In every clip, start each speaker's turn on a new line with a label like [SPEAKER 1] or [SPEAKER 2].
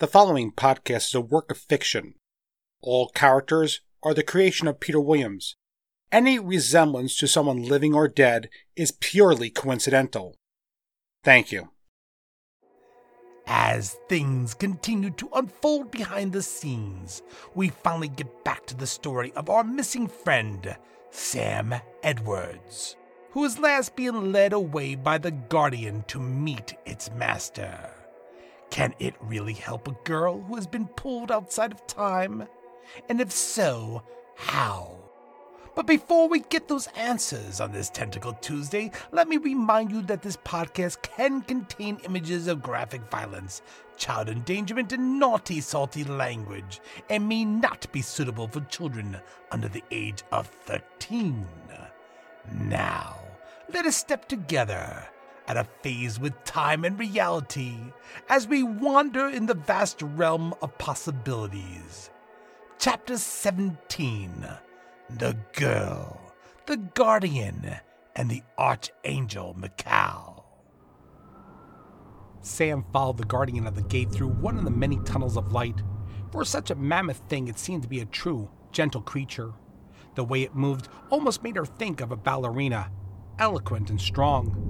[SPEAKER 1] The following podcast is a work of fiction. All characters are the creation of Peter Williams. Any resemblance to someone living or dead is purely coincidental. Thank you.
[SPEAKER 2] As things continue to unfold behind the scenes, we finally get back to the story of our missing friend, Sam Edwards, who is last being led away by the Guardian to meet its master. Can it really help a girl who has been pulled outside of time? And if so, how? But before we get those answers on this Tentacle Tuesday, let me remind you that this podcast can contain images of graphic violence, child endangerment, and naughty, salty language, and may not be suitable for children under the age of 13. Now, let us step together at a phase with time and reality as we wander in the vast realm of possibilities. Chapter 17 The Girl, the Guardian, and the Archangel Mikal. Sam followed the Guardian of the gate through one of the many tunnels of light. For such a mammoth thing, it seemed to be a true, gentle creature. The way it moved almost made her think of a ballerina, eloquent and strong.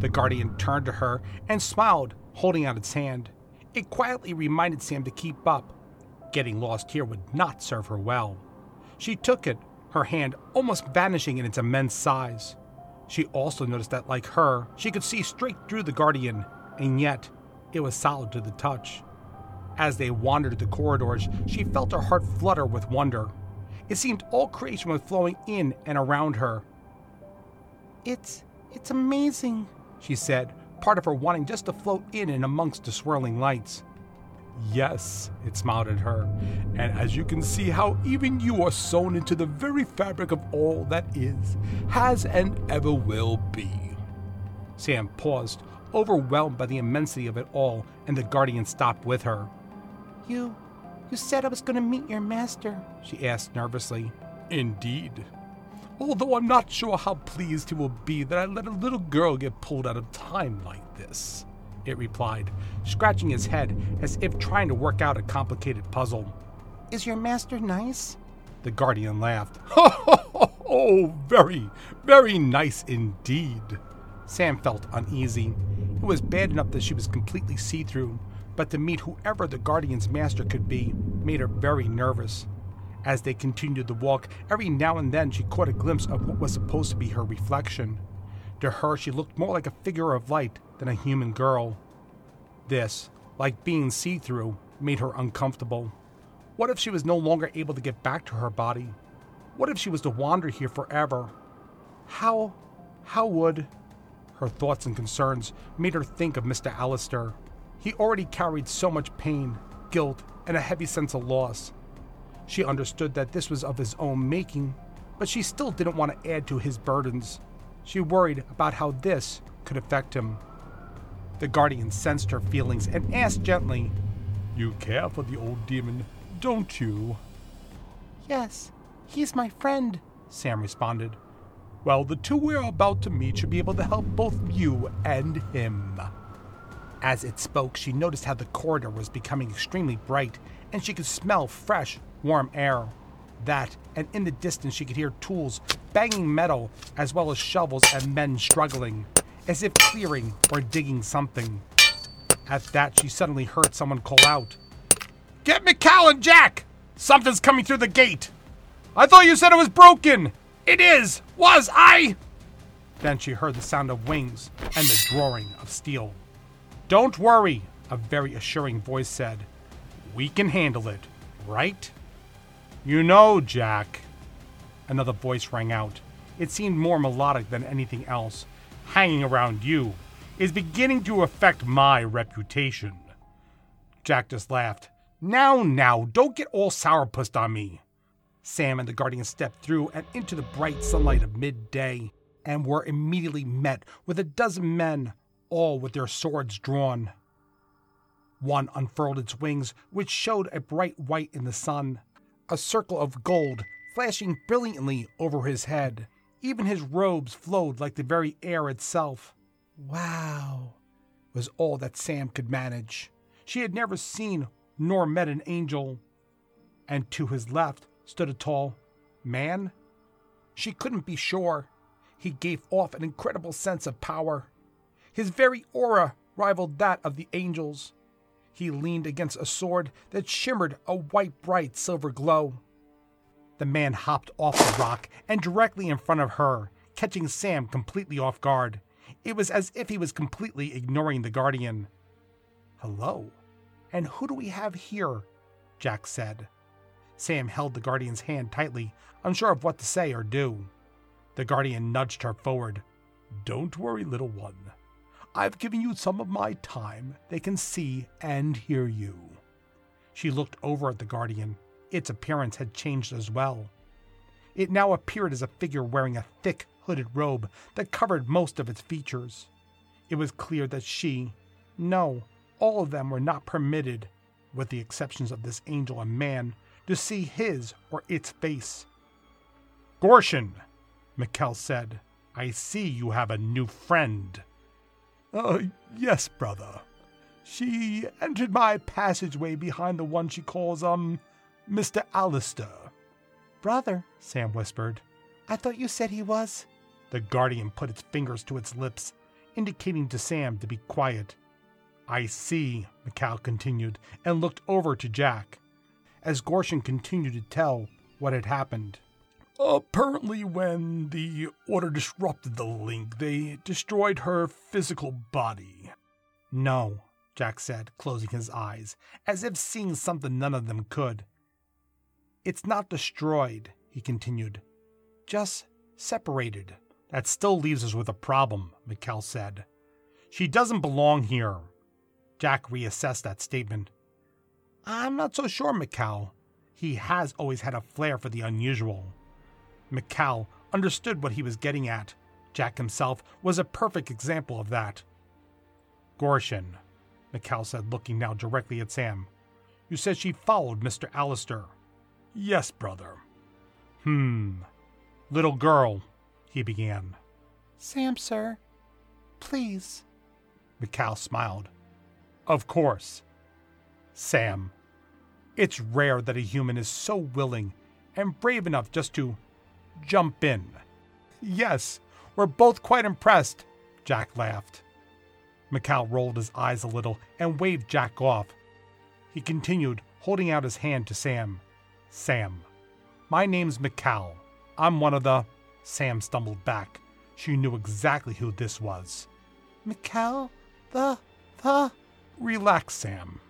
[SPEAKER 2] The guardian turned to her and smiled, holding out its hand. It quietly reminded Sam to keep up. Getting lost here would not serve her well. She took it, her hand almost vanishing in its immense size. She also noticed that, like her, she could see straight through the guardian, and yet it was solid to the touch. As they wandered the corridors, she felt her heart flutter with wonder. It seemed all creation was flowing in and around her. It's it's amazing, she said, part of her wanting just to float in and amongst the swirling lights. Yes, it smiled at her, and as you can see how even you are sewn into the very fabric of all that is, has, and ever will be. Sam paused, overwhelmed by the immensity of it all, and the guardian stopped with her. You. you said I was going to meet your master, she asked nervously. Indeed, although I'm not sure how pleased he will be that I let a little girl get pulled out of time like this, it replied, scratching his head as if trying to work out a complicated puzzle. Is your master nice? The guardian laughed. oh, very, very nice indeed. Sam felt uneasy. It was bad enough that she was completely see through, but to meet whoever the guardian's master could be made her very nervous. As they continued the walk, every now and then she caught a glimpse of what was supposed to be her reflection. To her, she looked more like a figure of light than a human girl. This, like being see through, made her uncomfortable. What if she was no longer able to get back to her body? What if she was to wander here forever? How, how would. Her thoughts and concerns made her think of Mr. Allister. He already carried so much pain, guilt, and a heavy sense of loss. She understood that this was of his own making, but she still didn't want to add to his burdens. She worried about how this could affect him. The guardian sensed her feelings and asked gently, You care for the old demon, don't you? Yes, he's my friend, Sam responded. Well, the two we're about to meet should be able to help both you and him. As it spoke, she noticed how the corridor was becoming extremely bright, and she could smell fresh, warm air. That, and in the distance she could hear tools banging metal, as well as shovels and men struggling, as if clearing or digging something. At that, she suddenly heard someone call out, Get Mikal and Jack! Something's coming through the gate! I thought you said it was broken! It is! Was I? Then she heard the sound of wings and the drawing of steel. Don't worry, a very assuring voice said. We can handle it, right? You know, Jack. Another voice rang out. It seemed more melodic than anything else. Hanging around you is beginning to affect my reputation. Jack just laughed. Now, now, don't get all sourpussed on me. Sam and the Guardian stepped through and into the bright sunlight of midday and were immediately met with a dozen men, all with their swords drawn. One unfurled its wings, which showed a bright white in the sun a circle of gold flashing brilliantly over his head. Even his robes flowed like the very air itself. Wow, was all that Sam could manage. She had never seen nor met an angel. And to his left stood a tall man. She couldn't be sure. He gave off an incredible sense of power. His very aura rivaled that of the angels. He leaned against a sword that shimmered a white, bright silver glow. The man hopped off the rock and directly in front of her, catching Sam completely off guard. It was as if he was completely ignoring the Guardian. Hello? And who do we have here? Jack said. Sam held the Guardian's hand tightly, unsure of what to say or do. The Guardian nudged her forward. Don't worry, little one. I've given you some of my time. They can see and hear you. She looked over at the Guardian. Its appearance had changed as well. It now appeared as a figure wearing a thick, hooded robe that covered most of its features. It was clear that she, no, all of them were not permitted, with the exceptions of this angel and man, to see his or its face. Gorshin, Mikal said, I see you have a new friend. Uh, yes, brother. She entered my passageway behind the one she calls, um, Mr. Allister.
[SPEAKER 3] Brother, Sam whispered. I thought you said he was.
[SPEAKER 2] The guardian put its fingers to its lips, indicating to Sam to be quiet. I see, Mikal continued, and looked over to Jack, as Gorshin continued to tell what had happened. Apparently, when the Order disrupted the link, they destroyed her physical body. No, Jack said, closing his eyes, as if seeing something none of them could. It's not destroyed, he continued, just separated. That still leaves us with a problem, Mikal said. She doesn't belong here. Jack reassessed that statement. I'm not so sure, Mikal. He has always had a flair for the unusual. Mikal understood what he was getting at. Jack himself was a perfect example of that. Gorshin, Mikal said, looking now directly at Sam. You said she followed Mr. Allister. Yes, brother. Hmm. Little girl, he began.
[SPEAKER 3] Sam, sir. Please.
[SPEAKER 2] Mikal smiled. Of course. Sam. It's rare that a human is so willing and brave enough just to jump in. Yes, we're both quite impressed, Jack laughed. Mikal rolled his eyes a little and waved Jack off. He continued, holding out his hand to Sam. Sam. My name's Mikal. I'm one of the. Sam stumbled back. She knew exactly who this was.
[SPEAKER 3] Mikal? The. the.
[SPEAKER 2] Relax, Sam.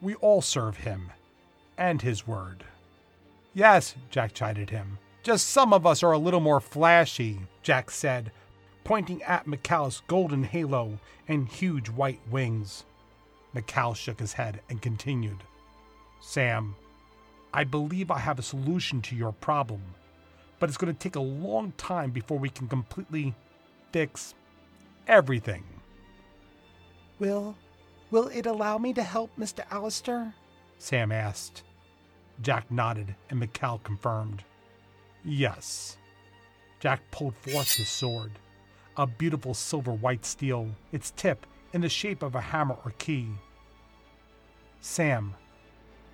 [SPEAKER 2] We all serve him. And his word. Yes, Jack chided him. Just some of us are a little more flashy, Jack said, pointing at Mikal's golden halo and huge white wings. Mikal shook his head and continued. Sam, I believe I have a solution to your problem, but it's going to take a long time before we can completely fix everything.
[SPEAKER 3] Will will it allow me to help Mr. Allister?
[SPEAKER 2] Sam asked. Jack nodded and Mikal confirmed. Yes. Jack pulled forth his sword, a beautiful silver white steel, its tip in the shape of a hammer or key. Sam,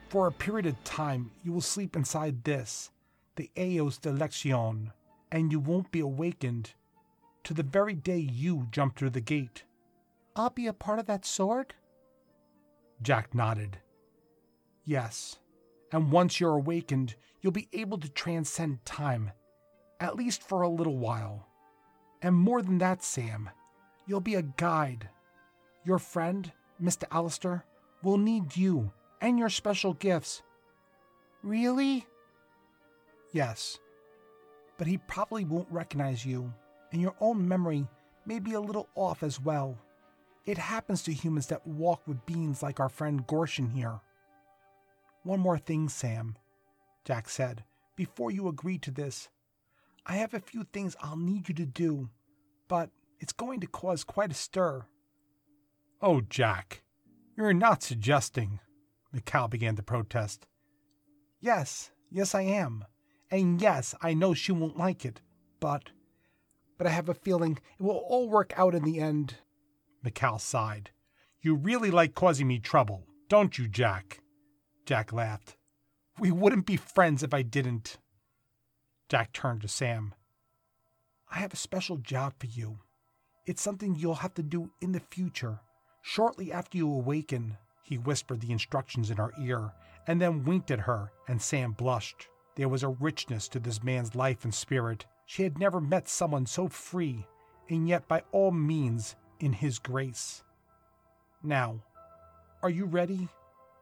[SPEAKER 2] for a period of time, you will sleep inside this, the Eos de Lexion, and you won't be awakened to the very day you jump through the gate.
[SPEAKER 3] I'll be a part of that sword?
[SPEAKER 2] Jack nodded. Yes, and once you're awakened, you'll be able to transcend time, at least for a little while. And more than that, Sam, you'll be a guide. Your friend, Mr. Allister, will need you and your special gifts.
[SPEAKER 3] Really?
[SPEAKER 2] Yes. But he probably won't recognize you, and your own memory may be a little off as well. It happens to humans that walk with beings like our friend Gorshin here. One more thing, Sam, Jack said, before you agree to this. I have a few things I'll need you to do, but it's going to cause quite a stir. Oh, Jack, you're not suggesting. Mikal began to protest. Yes, yes, I am. And yes, I know she won't like it, but. But I have a feeling it will all work out in the end. Mikal sighed. You really like causing me trouble, Don't you, Jack? Jack laughed. We wouldn't be friends if I didn't. Jack turned to Sam. I have a special job for you. It's something you'll have to do in the future, shortly after you awaken. He whispered the instructions in her ear and then winked at her, and Sam blushed. There was a richness to this man's life and spirit. She had never met someone so free, and yet by all means in his grace. Now, are you ready?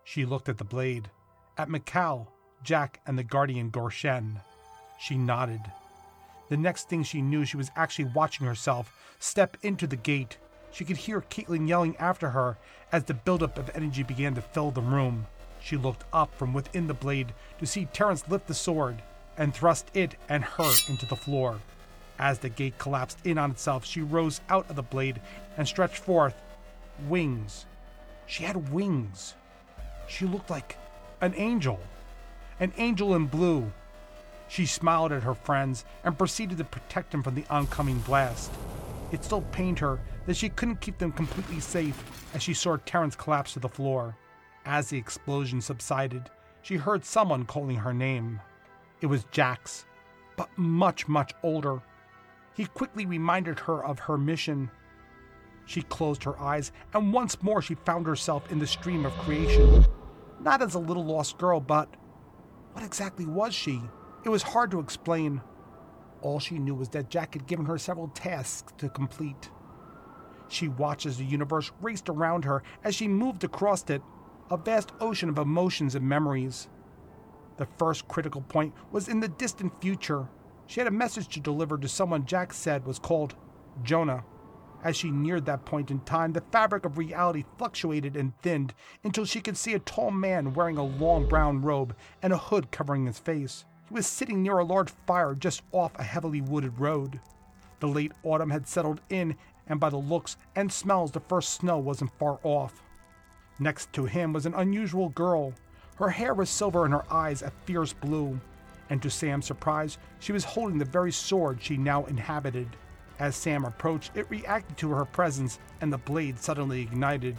[SPEAKER 2] She looked at the blade, at Mikal, Jack, and the guardian Gorshin. She nodded. The next thing she knew, she was actually watching herself step into the gate. She could hear Caitlin yelling after her as the buildup of energy began to fill the room. She looked up from within the blade to see Terence lift the sword and thrust it and her into the floor. As the gate collapsed in on itself, she rose out of the blade and stretched forth wings. She had wings. She looked like an angel, an angel in blue. She smiled at her friends and proceeded to protect them from the oncoming blast. It still pained her that she couldn't keep them completely safe as she saw Terence collapse to the floor. As the explosion subsided, she heard someone calling her name. It was Jax, but much, much older. He quickly reminded her of her mission. She closed her eyes, and once more she found herself in the stream of creation. Not as a little lost girl, but what exactly was she? It was hard to explain. All she knew was that Jack had given her several tasks to complete. She watched as the universe raced around her as she moved across it, a vast ocean of emotions and memories. The first critical point was in the distant future. She had a message to deliver to someone Jack said was called Jonah. As she neared that point in time, the fabric of reality fluctuated and thinned until she could see a tall man wearing a long brown robe and a hood covering his face. He was sitting near a large fire just off a heavily wooded road. The late autumn had settled in, and by the looks and smells, the first snow wasn't far off. Next to him was an unusual girl. Her hair was silver and her eyes a fierce blue. And to Sam's surprise, she was holding the very sword she now inhabited. As Sam approached, it reacted to her presence, and the blade suddenly ignited.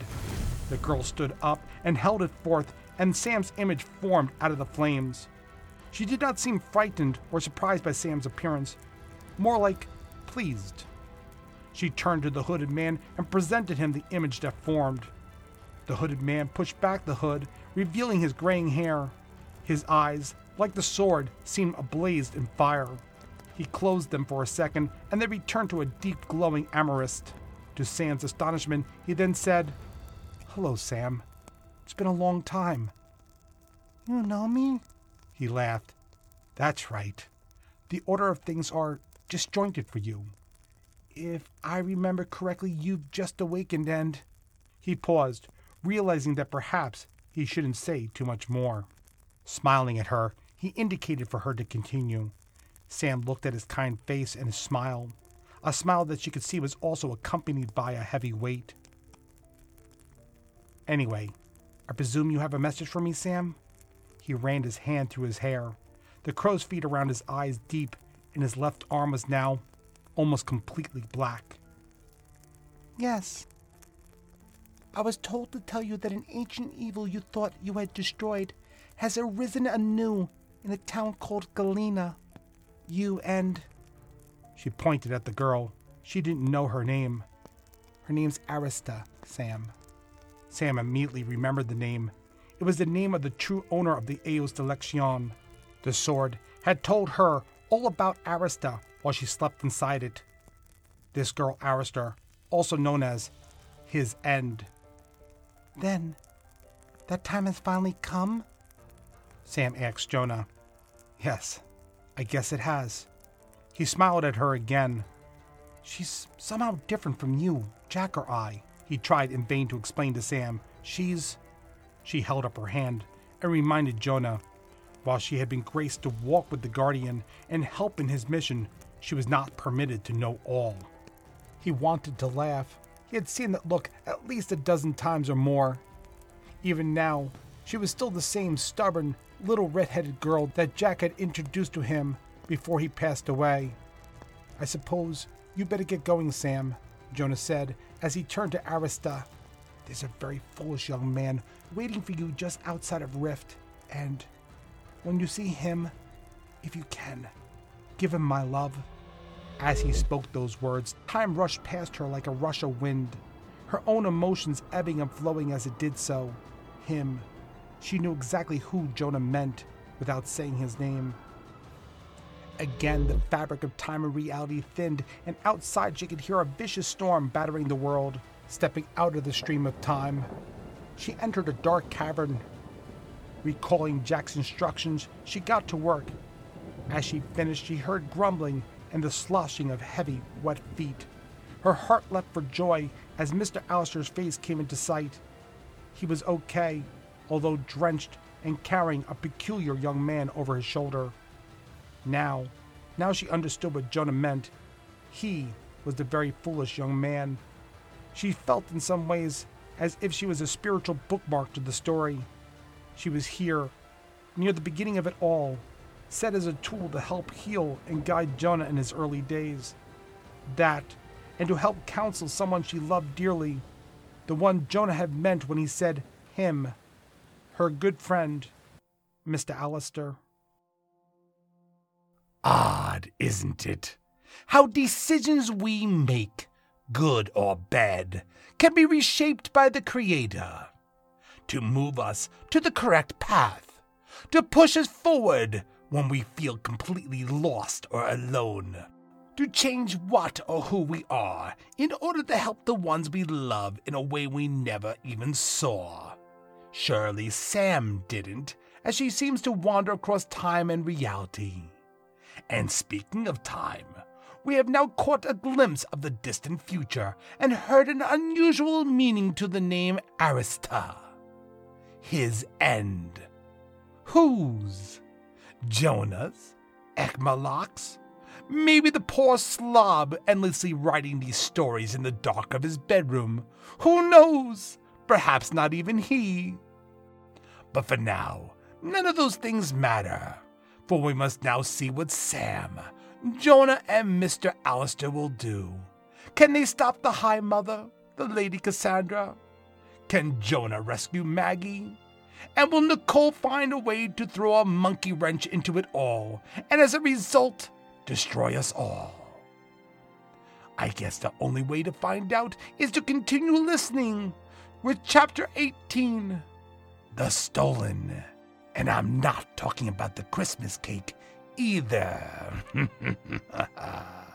[SPEAKER 2] The girl stood up and held it forth, and Sam's image formed out of the flames. She did not seem frightened or surprised by Sam's appearance, more like pleased. She turned to the hooded man and presented him the image that formed. The hooded man pushed back the hood, revealing his graying hair. His eyes, like the sword, seemed ablaze in fire. He closed them for a second, and they returned to a deep glowing amethyst. To Sam's astonishment, he then said, Hello, Sam. It's been a long time.
[SPEAKER 3] You know me?
[SPEAKER 2] He laughed. That's right. The order of things are disjointed for you. If I remember correctly, you've just awakened and. He paused, realizing that perhaps he shouldn't say too much more. Smiling at her, he indicated for her to continue. Sam looked at his kind face and his smile, a smile that she could see was also accompanied by a heavy weight. Anyway, I presume you have a message for me, Sam? He ran his hand through his hair. The crow's feet around his eyes deep, and his left arm was now almost completely black.
[SPEAKER 3] Yes. I was told to tell you that an ancient evil you thought you had destroyed has arisen anew in a town called Galena. You and.
[SPEAKER 2] She pointed at the girl. She didn't know her name. Her name's Arista, Sam. Sam immediately remembered the name. It was the name of the true owner of the Eos Delection. The sword had told her all about Arista while she slept inside it. This girl, Arista, also known as his end.
[SPEAKER 3] Then, that time has finally come?
[SPEAKER 2] Sam asked Jonah. Yes, I guess it has. He smiled at her again. She's somehow different from you, Jack or I. He tried in vain to explain to Sam. She's. She held up her hand and reminded Jonah. While she had been graced to walk with the Guardian and help in his mission, she was not permitted to know all. He wanted to laugh. He had seen that look at least a dozen times or more. Even now, she was still the same stubborn, little red-headed girl that Jack had introduced to him before he passed away. I suppose you better get going, Sam, Jonah said as he turned to Arista. There's a very foolish young man waiting for you just outside of Rift, and when you see him, if you can, give him my love. As he spoke those words, time rushed past her like a rush of wind, her own emotions ebbing and flowing as it did so. Him. She knew exactly who Jonah meant without saying his name. Again, the fabric of time and reality thinned, and outside she could hear a vicious storm battering the world. Stepping out of the stream of time, she entered a dark cavern. Recalling Jack's instructions, she got to work. As she finished, she heard grumbling and the sloshing of heavy, wet feet. Her heart leapt for joy as Mr. Allister's face came into sight. He was okay, although drenched and carrying a peculiar young man over his shoulder. Now, now she understood what Jonah meant. He was the very foolish young man. She felt in some ways as if she was a spiritual bookmark to the story. She was here, near the beginning of it all, set as a tool to help heal and guide Jonah in his early days. That, and to help counsel someone she loved dearly, the one Jonah had meant when he said him, her good friend, Mr. Allister.
[SPEAKER 4] Odd, isn't it? How decisions we make, good or bad, can be reshaped by the Creator to move us to the correct path, to push us forward when we feel completely lost or alone, to change what or who we are in order to help the ones we love in a way we never even saw. Surely Sam didn't, as she seems to wander across time and reality. And speaking of time, we have now caught a glimpse of the distant future and heard an unusual meaning to the name Arista. His end. Whose? Jonah's? Ekmalak's? Maybe the poor slob endlessly writing these stories in the dark of his bedroom. Who knows? Perhaps not even he. But for now, none of those things matter, for we must now see what Sam, Jonah, and Mr. Allister will do. Can they stop the High Mother, the Lady Cassandra? Can Jonah rescue Maggie? And will Nicole find a way to throw a monkey wrench into it all, and as a result, destroy us all? I guess the only way to find out is to continue listening with Chapter 18 The Stolen. And I'm not talking about the Christmas cake either.